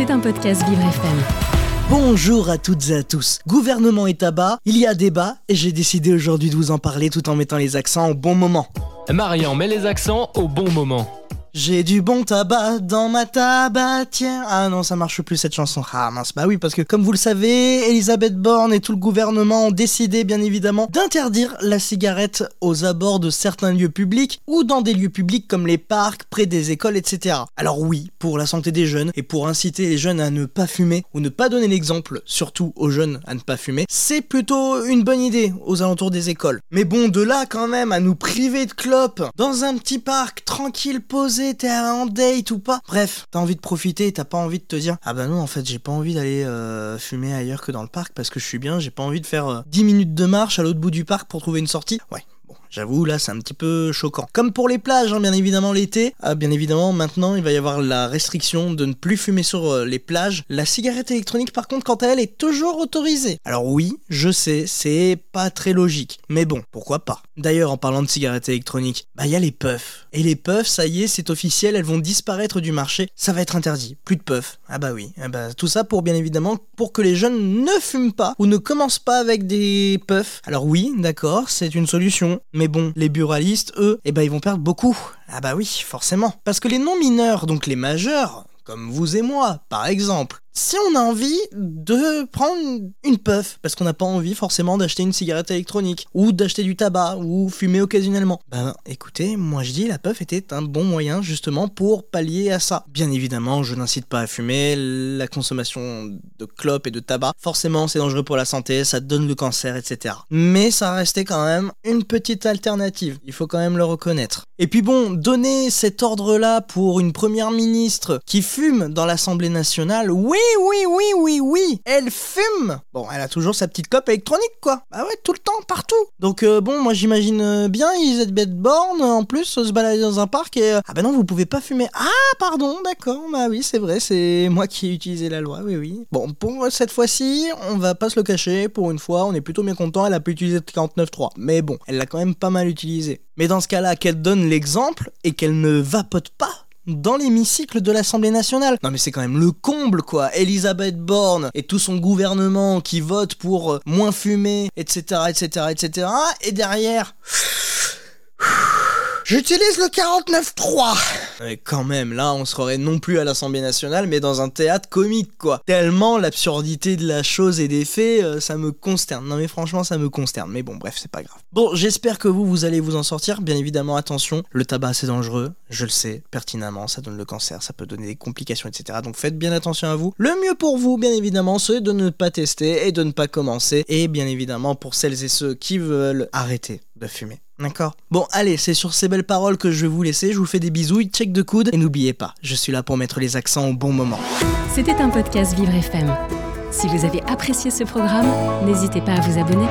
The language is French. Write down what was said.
C'est un podcast Vivre FM. Bonjour à toutes et à tous. Gouvernement et tabac, il y a débat et j'ai décidé aujourd'hui de vous en parler tout en mettant les accents au bon moment. Marian met les accents au bon moment. J'ai du bon tabac dans ma tabatière. Ah non, ça marche plus cette chanson. Ah mince, bah oui, parce que comme vous le savez, Elisabeth Borne et tout le gouvernement ont décidé, bien évidemment, d'interdire la cigarette aux abords de certains lieux publics ou dans des lieux publics comme les parcs, près des écoles, etc. Alors oui, pour la santé des jeunes et pour inciter les jeunes à ne pas fumer ou ne pas donner l'exemple, surtout aux jeunes à ne pas fumer, c'est plutôt une bonne idée aux alentours des écoles. Mais bon, de là quand même à nous priver de clopes dans un petit parc tranquille posé t'es en date ou pas. Bref, t'as envie de profiter t'as pas envie de te dire Ah bah non, en fait, j'ai pas envie d'aller euh, fumer ailleurs que dans le parc parce que je suis bien, j'ai pas envie de faire 10 euh, minutes de marche à l'autre bout du parc pour trouver une sortie. Ouais, J'avoue, là, c'est un petit peu choquant. Comme pour les plages, hein, bien évidemment, l'été, ah, bien évidemment, maintenant, il va y avoir la restriction de ne plus fumer sur euh, les plages. La cigarette électronique, par contre, quant à elle, est toujours autorisée. Alors oui, je sais, c'est pas très logique. Mais bon, pourquoi pas? D'ailleurs, en parlant de cigarettes électroniques, bah il y a les puffs. Et les puffs, ça y est, c'est officiel, elles vont disparaître du marché. Ça va être interdit. Plus de puffs. Ah bah oui. Ah bah, tout ça pour bien évidemment pour que les jeunes ne fument pas ou ne commencent pas avec des puffs. Alors oui, d'accord, c'est une solution. Mais bon, les buralistes, eux, eh ben ils vont perdre beaucoup. Ah bah oui, forcément. Parce que les non mineurs, donc les majeurs, comme vous et moi, par exemple, si on a envie de prendre une puff, parce qu'on n'a pas envie forcément d'acheter une cigarette électronique, ou d'acheter du tabac, ou fumer occasionnellement, ben écoutez, moi je dis la puff était un bon moyen justement pour pallier à ça. Bien évidemment, je n'incite pas à fumer, la consommation de clopes et de tabac, forcément c'est dangereux pour la santé, ça donne le cancer, etc. Mais ça restait quand même une petite alternative, il faut quand même le reconnaître. Et puis bon, donner cet ordre-là pour une première ministre qui fume dans l'Assemblée nationale, oui oui, oui, oui, oui, elle fume. Bon, elle a toujours sa petite clope électronique, quoi. Bah ouais, tout le temps, partout. Donc euh, bon, moi j'imagine euh, bien Elisabeth Borne en plus se balader dans un parc et euh, ah bah non, vous pouvez pas fumer. Ah pardon, d'accord. Bah oui, c'est vrai, c'est moi qui ai utilisé la loi. Oui, oui. Bon, pour cette fois-ci, on va pas se le cacher. Pour une fois, on est plutôt bien content. Elle a pas utilisé 49.3, mais bon, elle l'a quand même pas mal utilisé. Mais dans ce cas-là, qu'elle donne l'exemple et qu'elle ne vapote pas dans l'hémicycle de l'Assemblée nationale. Non mais c'est quand même le comble quoi. Elisabeth Borne et tout son gouvernement qui vote pour euh, moins fumer, etc., etc., etc. Et derrière... J'utilise le 49.3 Mais quand même, là, on serait non plus à l'Assemblée nationale, mais dans un théâtre comique, quoi. Tellement l'absurdité de la chose et des faits, euh, ça me consterne. Non mais franchement, ça me consterne. Mais bon, bref, c'est pas grave. Bon, j'espère que vous, vous allez vous en sortir. Bien évidemment, attention, le tabac, c'est dangereux. Je le sais, pertinemment, ça donne le cancer, ça peut donner des complications, etc. Donc faites bien attention à vous. Le mieux pour vous, bien évidemment, c'est de ne pas tester et de ne pas commencer. Et bien évidemment, pour celles et ceux qui veulent arrêter de fumer. D'accord Bon, allez, c'est sur ces belles paroles que je vais vous laisser. Je vous fais des bisous, check de coude et n'oubliez pas, je suis là pour mettre les accents au bon moment. C'était un podcast Vivre FM. Si vous avez apprécié ce programme, n'hésitez pas à vous abonner.